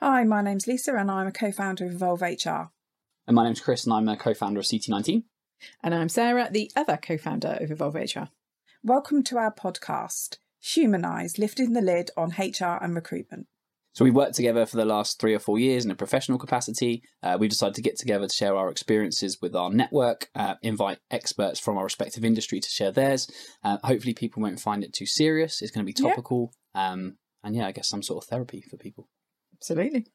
Hi, my name's Lisa and I'm a co founder of Evolve HR. And my name's Chris and I'm a co founder of CT19. And I'm Sarah, the other co founder of Evolve HR. Welcome to our podcast, Humanise Lifting the Lid on HR and Recruitment. So we've worked together for the last three or four years in a professional capacity. Uh, we decided to get together to share our experiences with our network, uh, invite experts from our respective industry to share theirs. Uh, hopefully, people won't find it too serious. It's going to be topical, yeah. Um, and yeah, I guess some sort of therapy for people. Absolutely.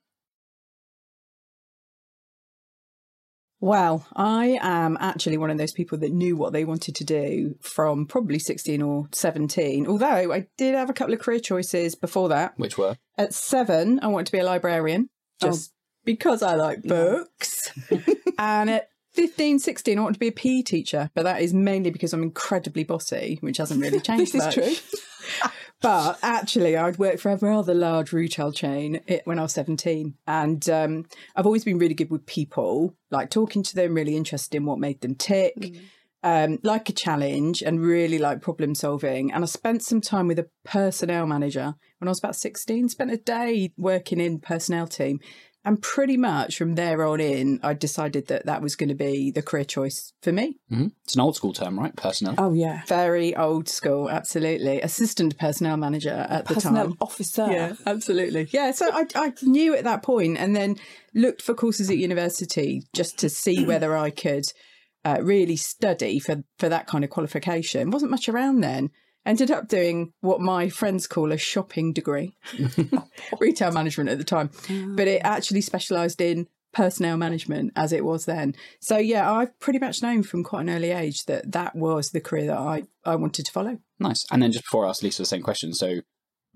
Well, I am actually one of those people that knew what they wanted to do from probably 16 or 17. Although I did have a couple of career choices before that. Which were? At seven, I wanted to be a librarian oh. just oh. because I like books. and at 15, 16, I wanted to be a PE teacher, but that is mainly because I'm incredibly bossy, which hasn't really changed this much. is true. But actually, I'd worked for a rather large retail chain when I was 17. And um, I've always been really good with people, like talking to them, really interested in what made them tick, mm. um, like a challenge and really like problem solving. And I spent some time with a personnel manager when I was about 16, spent a day working in personnel team and pretty much from there on in, I decided that that was going to be the career choice for me. Mm-hmm. It's an old school term, right? Personnel. Oh, yeah. Very old school, absolutely. Assistant personnel manager at personnel the time. Personnel officer. Yeah, absolutely. Yeah, so I, I knew at that point and then looked for courses at university just to see whether I could uh, really study for, for that kind of qualification. Wasn't much around then ended up doing what my friends call a shopping degree, retail management at the time, oh. but it actually specialised in personnel management as it was then. So yeah, I've pretty much known from quite an early age that that was the career that I, I wanted to follow. Nice. And then just before I ask Lisa the same question, so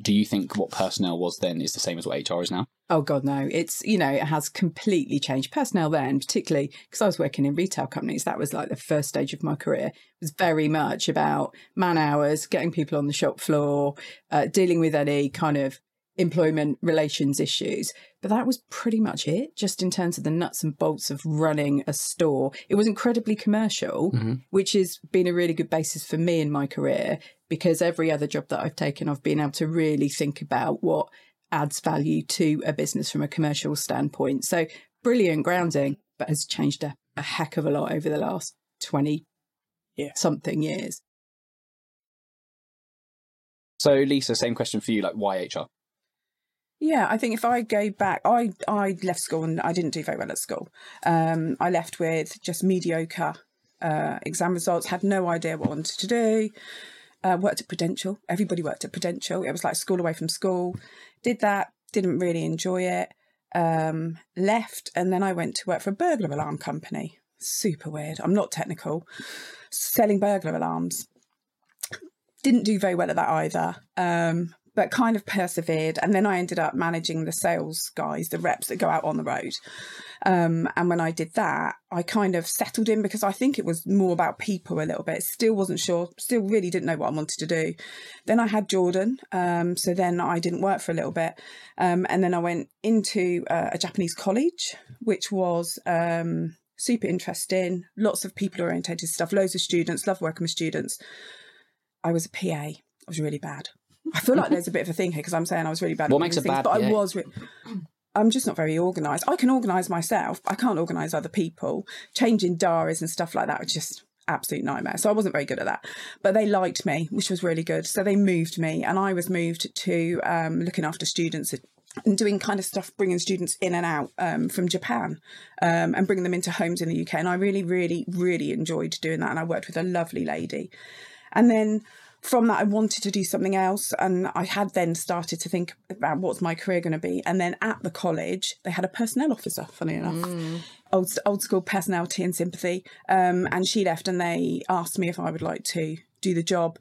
do you think what personnel was then is the same as what HR is now? Oh God, no! It's you know it has completely changed. Personnel then, particularly because I was working in retail companies, that was like the first stage of my career. It was very much about man hours, getting people on the shop floor, uh, dealing with any kind of employment relations issues. But that was pretty much it, just in terms of the nuts and bolts of running a store. It was incredibly commercial, mm-hmm. which has been a really good basis for me in my career because every other job that I've taken, I've been able to really think about what adds value to a business from a commercial standpoint. So brilliant grounding, but has changed a, a heck of a lot over the last 20 yeah. something years. So, Lisa, same question for you like, why HR? Yeah, I think if I go back, I I left school and I didn't do very well at school. Um, I left with just mediocre uh, exam results. Had no idea what I wanted to do. Uh, worked at Prudential. Everybody worked at Prudential. It was like school away from school. Did that. Didn't really enjoy it. Um, left and then I went to work for a burglar alarm company. Super weird. I'm not technical. Selling burglar alarms. Didn't do very well at that either. Um, but kind of persevered. And then I ended up managing the sales guys, the reps that go out on the road. Um, and when I did that, I kind of settled in because I think it was more about people a little bit. Still wasn't sure, still really didn't know what I wanted to do. Then I had Jordan. Um, so then I didn't work for a little bit. Um, and then I went into uh, a Japanese college, which was um, super interesting, lots of people orientated stuff, loads of students, love working with students. I was a PA. I was really bad. I feel like there's a bit of a thing here because I'm saying I was really bad. What makes a things, bad? But I was. Re- I'm just not very organised. I can organise myself. I can't organise other people. Changing diaries and stuff like that was just absolute nightmare. So I wasn't very good at that. But they liked me, which was really good. So they moved me, and I was moved to um, looking after students and doing kind of stuff, bringing students in and out um, from Japan um, and bringing them into homes in the UK. And I really, really, really enjoyed doing that. And I worked with a lovely lady. And then from that, I wanted to do something else. And I had then started to think about what's my career going to be. And then at the college, they had a personnel officer, funny enough. Mm. Old, old school personality and sympathy. Um, and she left and they asked me if I would like to do the job.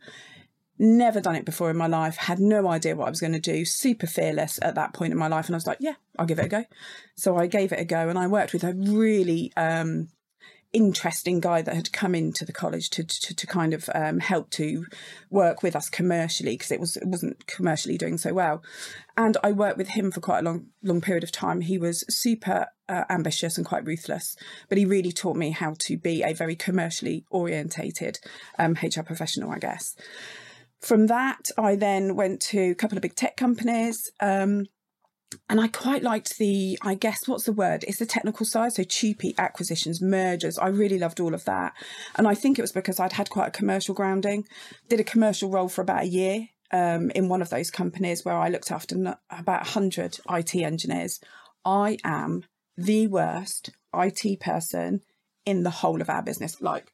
Never done it before in my life, had no idea what I was going to do, super fearless at that point in my life. And I was like, yeah, I'll give it a go. So I gave it a go and I worked with a really um, interesting guy that had come into the college to to, to kind of um, help to work with us commercially because it was it wasn't commercially doing so well, and I worked with him for quite a long long period of time. He was super uh, ambitious and quite ruthless, but he really taught me how to be a very commercially orientated um, HR professional, I guess. From that, I then went to a couple of big tech companies. Um, and I quite liked the, I guess, what's the word? It's the technical side. So TUPE acquisitions, mergers. I really loved all of that. And I think it was because I'd had quite a commercial grounding. Did a commercial role for about a year um, in one of those companies where I looked after about 100 IT engineers. I am the worst IT person in the whole of our business. Like,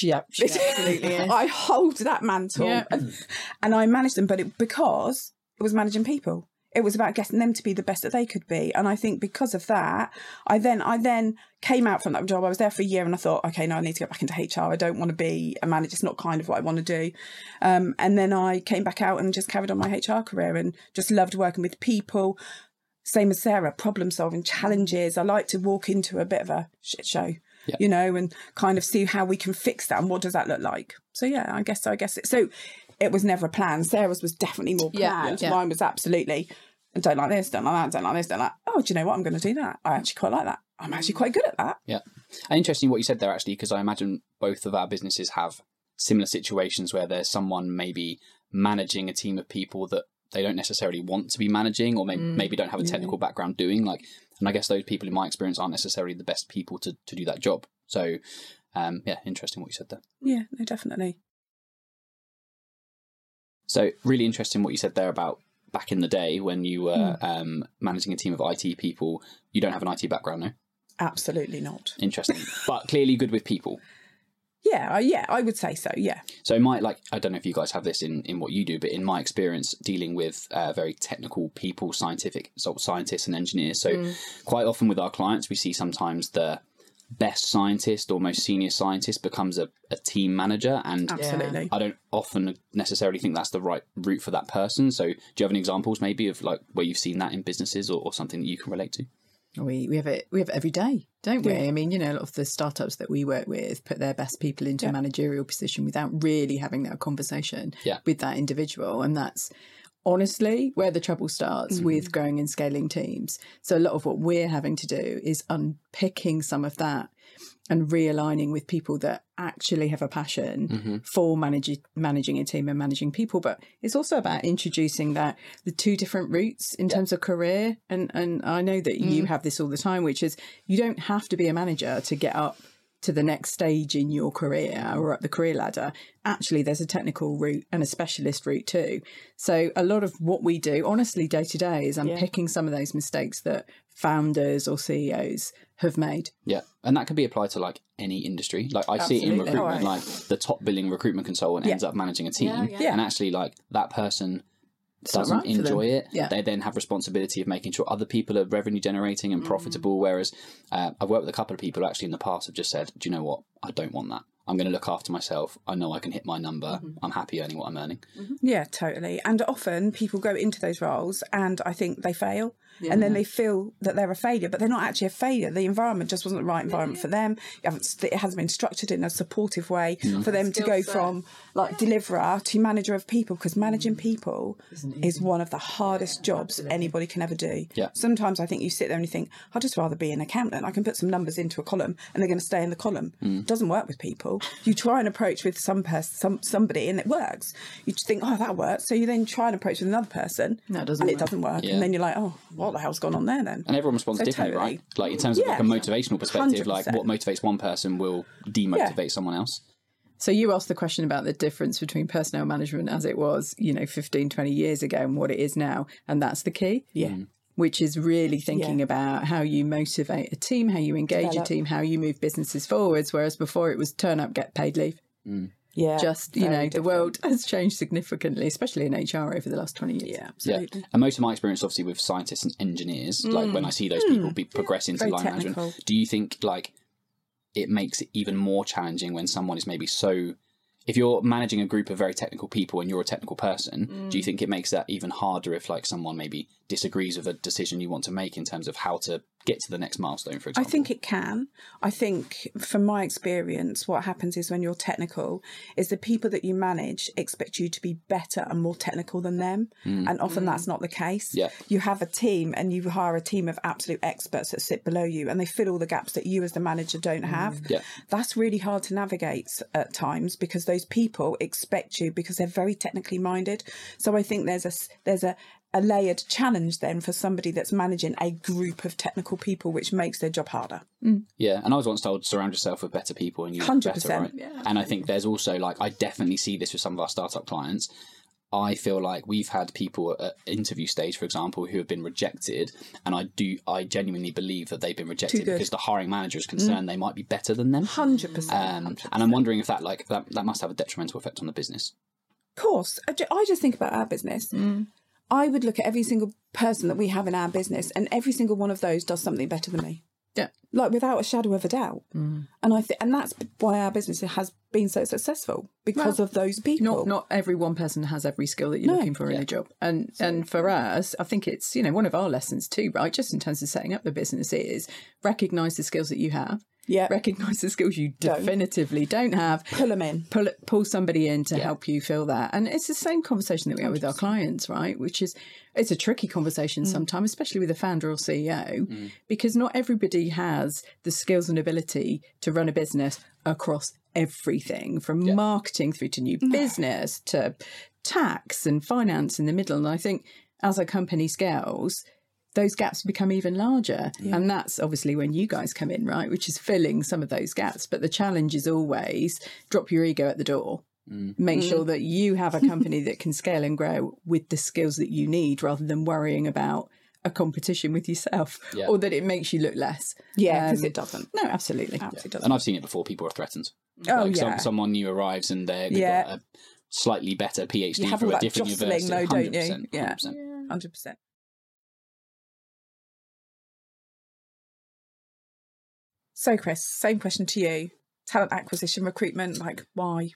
Yeah, she absolutely is. I hold that mantle Yeah. and, and I manage them, but it, because it was managing people. It was about getting them to be the best that they could be, and I think because of that, I then I then came out from that job. I was there for a year, and I thought, okay, no, I need to get back into HR. I don't want to be a manager; it's not kind of what I want to do. Um, and then I came back out and just carried on my HR career, and just loved working with people. Same as Sarah, problem solving challenges. I like to walk into a bit of a shit show Yeah. you know, and kind of see how we can fix that and what does that look like. So yeah, I guess I guess it. So it was never a plan. Sarah's was definitely more Yeah, planned. yeah. Mine was absolutely I don't like this, don't like that, don't like this, don't like. Oh, do you know what? I'm going to do that. I actually quite like that. I'm actually quite good at that. Yeah. And interesting what you said there, actually, because I imagine both of our businesses have similar situations where there's someone maybe managing a team of people that they don't necessarily want to be managing or maybe, maybe don't have a technical background doing. Like, and I guess those people, in my experience, aren't necessarily the best people to, to do that job. So, um, yeah, interesting what you said there. Yeah, no, definitely. So, really interesting what you said there about back in the day when you were Hmm. um, managing a team of IT people. You don't have an IT background, no? Absolutely not. Interesting. but clearly good with people. Yeah, I- yeah, I would say so. Yeah, So my like, I don't know if you guys have this in in what you do, but in my experience dealing with uh, very technical people, scientific so scientists and engineers. So quite often with our clients, we see sometimes the best scientist or most senior scientist becomes a, a team manager, and absolutely. I don't often necessarily think that's the right route for that person. So do you have any examples maybe of like where you've seen that in businesses or, or something that you can relate to? We we have it we have it every day, don't we? Yeah. I mean, you know, a lot of the startups that we work with put their best people into Yeah. a managerial position without really having that conversation Yeah. with that individual, and that's honestly where the trouble starts Mm. with growing and scaling teams. So a lot of what we're having to do is unpicking some of that and realigning with people that actually have a passion Mm-hmm. for managing managing a team and managing people but it's also about introducing that the two different routes in terms of career and and I know that you Mm. have this all the time which is you don't have to be a manager to get up to the next stage in your career or up the career ladder actually there's a technical route and a specialist route too so a lot of what we do honestly day to day is unpicking some of those mistakes that founders or CEOs have made Yeah, and that can be applied to like any industry. Like I see it in recruitment, Oh, like the top billing recruitment consultant Yeah. ends up managing a team, Yeah, yeah. and actually like that person not doesn't right enjoy it. Yeah. They then have responsibility of making sure other people are revenue generating Mm. and profitable. Whereas uh, I've worked with a couple of people actually in the past have just said, "Do you know what? I don't want that. I'm going to look after myself. I know I can hit my number. Mm-hmm. I'm happy earning what I'm earning." Yeah, totally. And often people go into those roles and I think they fail. And then they feel that they're a failure, but they're not actually a failure. The environment just wasn't the right environment for them. It hasn't been structured in a supportive way mm. for them to go from like deliverer to manager of people because managing people is one of the hardest jobs anybody can ever do. Yeah. Sometimes I think you sit there and you think, I'd just rather be an accountant. I can put some numbers into a column and they're going to stay in the column. It doesn't work with people. You try and approach with some person, some somebody, and it works. You just think, oh, that works. So you then try and approach with another person, No, it doesn't and it work. doesn't work. Yeah. And then you're like, oh, what the hell's gone on there then? And everyone responds So differently, totally. right? Like in terms of like a motivational perspective, like 100%. what motivates one person will demotivate someone else. So you asked the question about the difference between personnel management as it was, you know, 15, 20 years ago and what it is now. And that's the key. Yeah. Mm. Which is really thinking Yeah. about how you motivate a team, how you engage Develop. a team, how you move businesses forwards. Whereas before it was turn up, get paid, leave. Yeah. Just, you very know, the world has changed significantly, especially in HR over the last 20 years. Yeah, Yeah, and most of my experience, obviously, with scientists and engineers, like when I see those people be progress into Mm. Very line technical. management, do you think like it makes it even more challenging when someone is maybe so? If you're managing a group of very technical people and you're a technical person, Mm. do you think it makes that even harder if like someone maybe disagrees with a decision you want to make in terms of how to get to the next milestone, for example? I think it can. I think, from my experience, what happens is when you're technical, is the people that you manage expect you to be better and more technical than them, hmm. and often hmm. that's not the case. Yeah. You have a team, and you hire a team of absolute experts that sit below you, and they fill all the gaps that you, as the manager, don't hmm. have. Yeah. That's really hard to navigate at times because those people expect you because they're very technically minded. So I think there's a there's a a layered challenge then for somebody that's managing a group of technical people, which makes their job harder. Mm. Yeah, and I was once told surround yourself with better people and you 100%, better, right? yeah, and I think there's also like I definitely see this with some of our startup clients. I feel like we've had people at interview stage, for example, who have been rejected, and I do I genuinely believe that they've been rejected because the hiring manager is concerned mm. they might be better than them. Hundred percent. Um, and I'm wondering if that like that, that must have a detrimental effect on the business. Of course, I I just think about our business. Mm. I would look at every single person that we have in our business, and every single one of those does something better than me. Yeah. like without a shadow of a doubt. Mm. And I think, and that's why our business has been so successful because of those people. not not every one person has every skill that you're No. looking for in a job and and for us i think it's you know one of our lessons too right just in terms of setting up the business is recognize the skills that you have yeah, recognize the skills you Don't. definitively don't have. Pull them in. pull pull somebody in to help you fill that. And it's the same conversation that we have with our clients right? Which is it's a tricky conversation Mm. sometimes especially with a founder or ceo because not everybody has the skills and ability to run a business across everything from marketing through to new business to tax and finance in the middle. And i think as a company scales those gaps become even larger. Yeah. And that's obviously when you guys come in, right? Which is filling some of those gaps. But the challenge is always drop your ego at the door. Mm. Make mm. sure that you have a company that can scale and grow with the skills that you need rather than worrying about a competition with yourself yeah. or that it makes you look less. Yeah, because um, it doesn't. No, absolutely. absolutely yeah. doesn't. And I've seen it before. People are threatened. Oh, like yeah. Some, someone new arrives and they're yeah. a slightly better PhD from a different university. Though, don't you? Yeah, 100%. 100%. So, Chris, same question to you. Talent acquisition, recruitment, like why?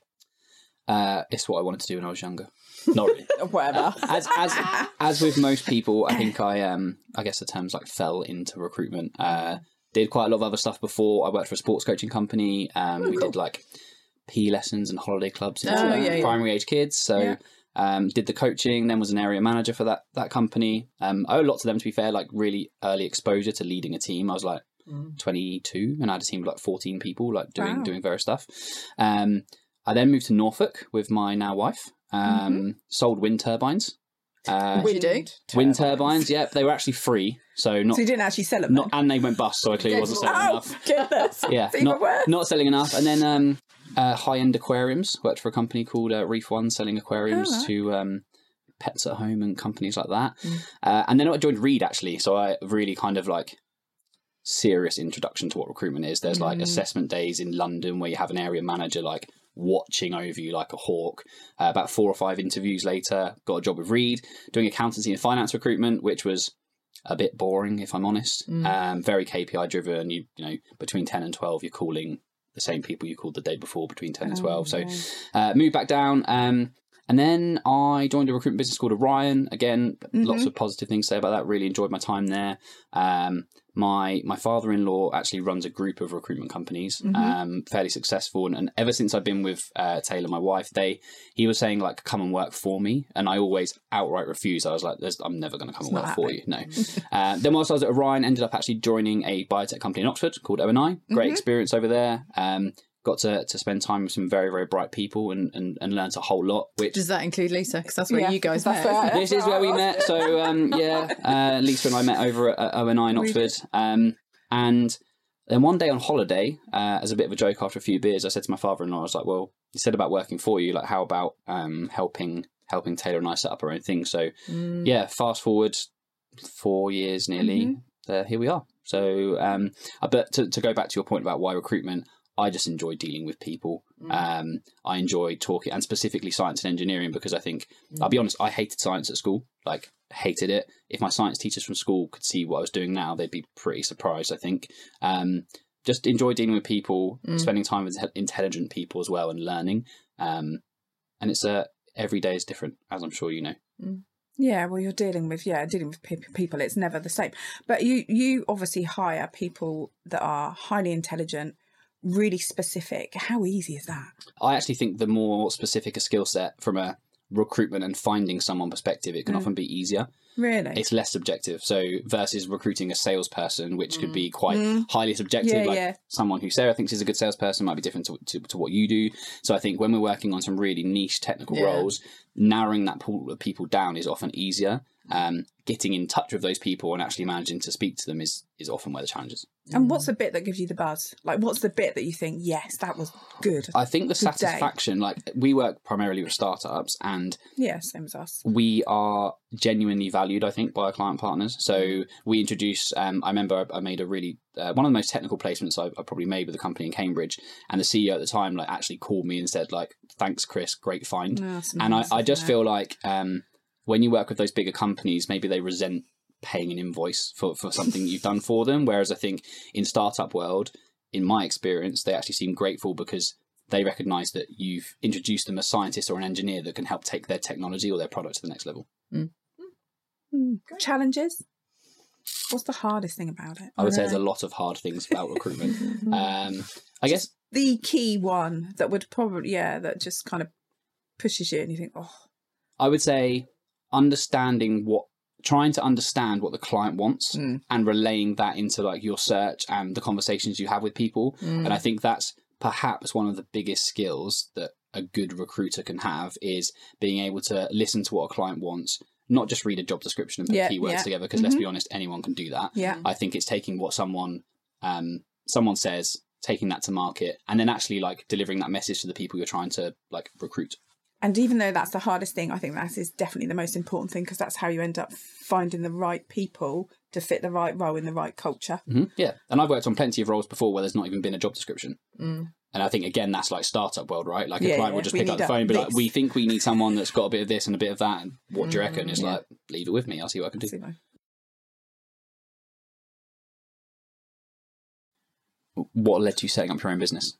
Uh, it's what I wanted to do when I was younger. Not really. Whatever. as as as with most people, I think I um I guess the terms like fell into recruitment. Uh, did quite a lot of other stuff before. I worked for a sports coaching company. Um, we did like PE lessons and holiday clubs into Oh, um, yeah, yeah. primary age kids. So. Yeah. Um, did the coaching, then was an area manager for that that company. Um, I owe a lot to them to be fair, like really early exposure to leading a team. I was like 22 and I had a team of like 14 people, like doing Wow. doing various stuff. Um, I then moved to Norfolk with my now wife. Um, Sold wind turbines. Uh, Wind- do? wind turbines. Yep, they were actually free, so not So you didn't actually sell them. not, and they went bust. So I clearly wasn't selling oh enough. goodness! Yeah, not not selling enough. And then um, uh, high end aquariums. Worked for a company called uh, Reef One, selling aquariums Oh, right. to um, pets at home and companies like that. Mm. Uh, and then I joined Reed actually. So I really kind of like serious introduction to what recruitment is. There's like Mm. assessment days in London where you have an area manager like watching over you like a hawk. Uh, about four or five interviews later, got a job with Reed doing accountancy and finance recruitment, which was a bit boring if I'm honest. Um, very KPI driven. You you know between ten and twelve, you're calling the same people you called the day before between ten and twelve. So uh, moved back down. Um, and then I joined a recruitment business called Orion. Again, lots of positive things to say about that. Really enjoyed my time there. Um, my my father in law actually runs a group of recruitment companies, um, fairly successful. And, and ever since I've been with uh, Taylor, my wife, they he was saying like, "Come and work for me," and I always outright refused. I was like, There's, "I'm never going to come and not work for you." No. uh, then whilst I was at Orion, ended up actually joining a biotech company in Oxford called ONI. Great experience over there. Um, got to, to spend time with some very very bright people and and, and learned a whole lot. Which Does that include Lisa? Because that's where Yeah, you guys met. fair. this is where we met. So um, yeah, uh, Lisa and I met over at, at ONI in Oxford. Um, and then one day on holiday, uh, as a bit of a joke after a few beers, I said to my father-in-law, I was like, "Well, you said about working for you. Like, how about um, helping helping Taylor and I set up our own thing?" So yeah, fast forward four years nearly. Uh, here we are. So, um, uh, but to, to go back to your point about why recruitment, I just enjoy dealing with people. Um, I enjoy talking, and specifically science and engineering, because I think I'll be honest, I hated science at school. Like, hated it. If my science teachers from school could see what I was doing now, they'd be pretty surprised. I think. Um, just enjoy dealing with people, spending time with intelligent people as well, and learning. Um, and it's a every day is different, as I'm sure you know. Yeah, well, you're dealing with yeah, dealing with pe- people. It's never the same. But you you obviously hire people that are highly intelligent, really specific. How easy is that? I actually think the more specific a skill set from a recruitment and finding someone perspective, it can mm. often be easier. Really? It's less subjective. So versus recruiting a salesperson, which could be mm. quite mm. highly subjective. Yeah, like yeah. someone who Sarah thinks is a good salesperson might be different to, to, to what you do. So I think when we're working on some really niche technical Yeah. roles, narrowing that pool of people down is often easier. um, getting in touch with those people and actually managing to speak to them is is often where the challenge is. And what's the bit that gives you the buzz? Like, what's the bit that you think, yes, that was good? I think the Good day. satisfaction, like we work primarily with startups, and yeah, same as us. we are genuinely valued, I think, by our client partners. So we introduce. Um, I remember I made a really uh, one of the most technical placements I, I probably made with a company in Cambridge, and the CEO at the time like actually called me and said like, "Thanks, Chris, great find." That's and I, I just isn't feel like um, when you work with those bigger companies, maybe they resent paying an invoice for, for something you've done for them. Whereas I think in startup world, in my experience, they actually seem grateful because they recognize that you've introduced them a scientist or an engineer that can help take their technology or their product to the next level. challenges. What's the hardest thing about it? I would say there's a lot of hard things about recruitment. Um, I guess the key one that would probably, yeah, that just kind of pushes you and you think, oh, I would say understanding what trying to understand what the client wants Mm. and relaying that into like your search and the conversations you have with people Mm. and i think that's perhaps one of the biggest skills that a good recruiter can have is being able to listen to what a client wants not just read a job description and put Yeah, keywords yeah. together because let's be honest anyone can do that yeah. i think it's taking what someone um someone says taking that to market and then actually like delivering that message to the people you're trying to like recruit And even though that's the hardest thing, I think that is definitely the most important thing because that's how you end up finding the right people to fit the right role in the right culture. hmm Yeah, and I've worked on plenty of roles before where there's not even been a job description. Mm. And I think again that's like startup world, right? Like a Yeah, client yeah, will just we pick up the phone and be like, "We think we need someone that's got a bit of this and a bit of that." And what do you reckon? It's yeah. like, leave it with me. I'll see what I can do. What led to you setting up your own business?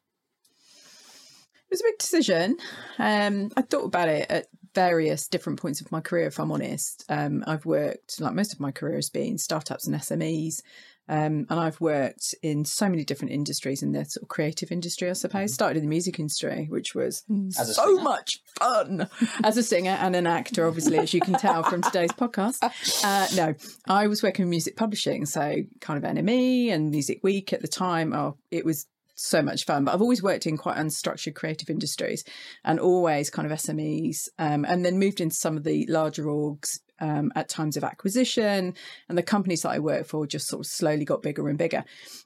It was a big decision. Um, I thought about it at various different points of my career, if I'm honest. Um, I've worked, like most of my career has been startups and SMEs. Um, and I've worked in so many different industries in the sort of creative industry, I suppose. Started in the music industry, which was so singer? much fun as a singer and an actor, obviously, as you can tell from today's podcast. Uh, no, I was working in music publishing, so kind of NME and Music Week at the time. Oh, it was so much fun. But I've always worked in quite unstructured creative industries and always kind of SMEs, um, and then moved into some of the larger orgs. Um, at times of acquisition, and the companies that I worked for just sort of slowly got bigger and bigger.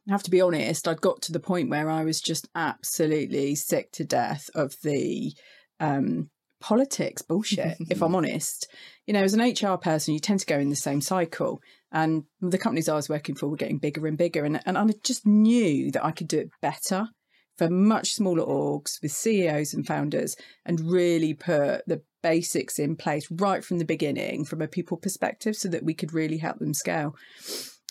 I have to be honest, I'd got to the point where I was just absolutely sick to death of the um, politics bullshit, if I'm honest. You know, as an HR person, you tend to go in the same cycle. And the companies I was working for were getting bigger and bigger. And, and I just knew that I could do it better for much smaller orgs with CEOs and founders and really put the basics in place right from the beginning from a people perspective so that we could really help them scale.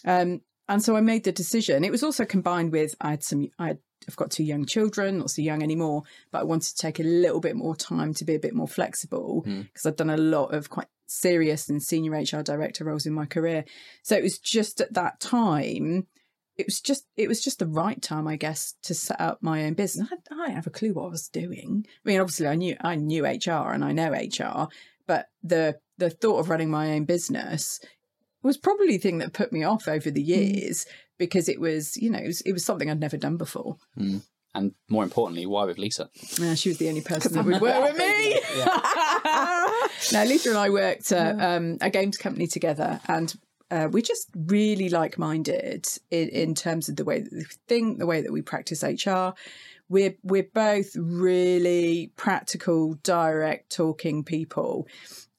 Um, and so I made the decision. It was also combined with I had some I had, I've got two young children, not so young anymore, but I wanted to take a little bit more time to be a bit more flexible Mm. because I'd done a lot of quite serious and senior HR director roles in my career. So it was just at that time it was just it was just the right time, I guess, to set up my own business. I, I didn't have a clue what I was doing. I mean, obviously, I knew I knew HR and I know HR, but the the thought of running my own business was probably the thing that put me off over the years because it was, you know, it was, it was something I'd never done before. And more importantly, why with Lisa? Uh, she was the only person that would work with me. now, Lisa and I worked at um, a games company together, and uh, we're just really like minded in, in terms of the way that we think, the way that we practice HR. We're we're both really practical, direct talking people.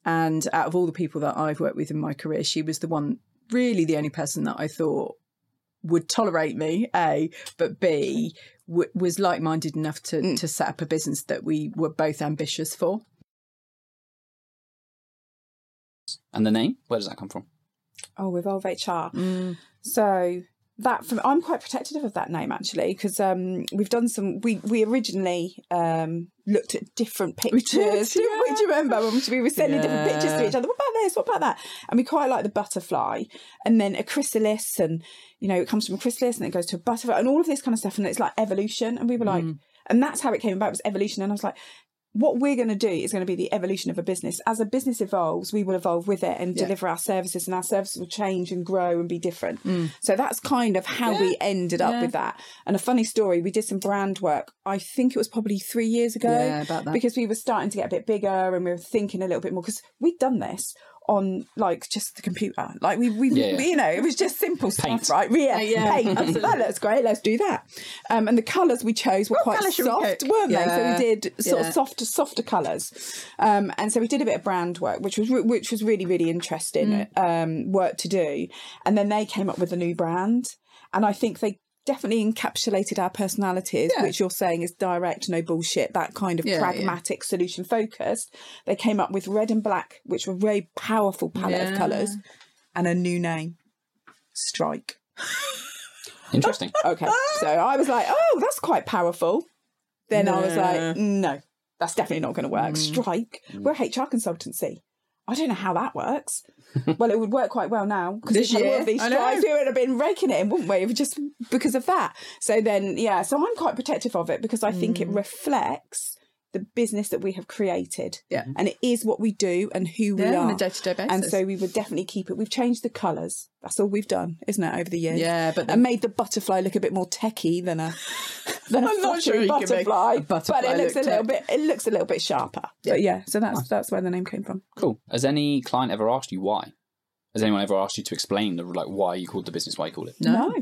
And out of all the people that I've worked with in my career, she was the one, really the only person that I thought would tolerate me, A, but B, w- was like minded enough to, to set up a business that we were both ambitious for. And the name? Where does that come from? Oh, Evolve HR. So that from I'm quite protective of that name actually because um, we've done some. We we originally um, looked at different did, pictures. Do, you, yeah. do you remember when we were sending different pictures to each other? What about this? What about that? And we quite like the butterfly, and then a chrysalis, and you know it comes from a chrysalis and it goes to a butterfly, and all of this kind of stuff, and it's like evolution. And we were like, and that's how it came about it was evolution. And I was like. What we're going to do is going to be the evolution of a business. As a business evolves, we will evolve with it and Yeah. deliver our services, and our services will change and grow and be different. Mm. So that's kind of how we ended up Yeah. with that. And a funny story, we did some brand work. I think it was probably three years ago. Yeah, about that. Because we were starting to get a bit bigger and we were thinking a little bit more because we'd done this on like just the computer. Like we, we, Yeah, yeah. you know, it was just simple Paint. stuff, right? Yeah, yeah, paint. absolutely. That looks great. Let's do that. Um, and the colours we chose were quite colour should we soft, weren't they? So we did sort Yeah. of softer, softer colours. Um, and so we did a bit of brand work, which was re- which was really, really interesting Mm. um, work to do. And then they came up with a new brand, and I think they. Definitely encapsulated our personalities, Yeah. which you're saying is direct, no bullshit, that kind of Yeah, yeah. pragmatic, solution focused. They came up with red and black, which were a very powerful palette of colours, and a new name, Strike. Interesting. Okay, so I was like, oh, that's quite powerful. Then I was like, no, that's definitely not going to work. Mm. Strike. We're a HR consultancy. I don't know how that works. well, it would work quite well now because This we've had all year, of these I know. strikes. We would have been raking it in, wouldn't we? Just because of that. So then, yeah. So I'm quite protective of it because I think it mm. reflects the business that we have created. Yeah. Mm-hmm. and it is what we do and who we are on a day-to-day basis. And so we would definitely keep it. We've changed the colours. That's all we've done, isn't it, over the years? Yeah, but the- and made the butterfly look a bit more techie than a than a I'm not sure you can make butterfly. a butterfly but it looks a little tech. bit. It looks a little bit sharper. But yeah, so that's that's where the name came from. Cool. Has any client ever asked you why? Has anyone ever asked you to explain the like why you called the business why you call it? No.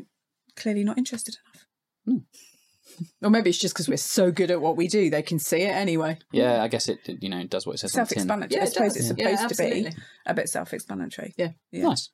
clearly not interested enough. Hmm. Or maybe it's just because we're so good at what we do, they can see it anyway. Yeah, I guess it you know does what it says on the tin. Self-explanatory. Yeah, I suppose does. it's Yeah, supposed to be a bit self-explanatory. Yeah. Yeah. Nice.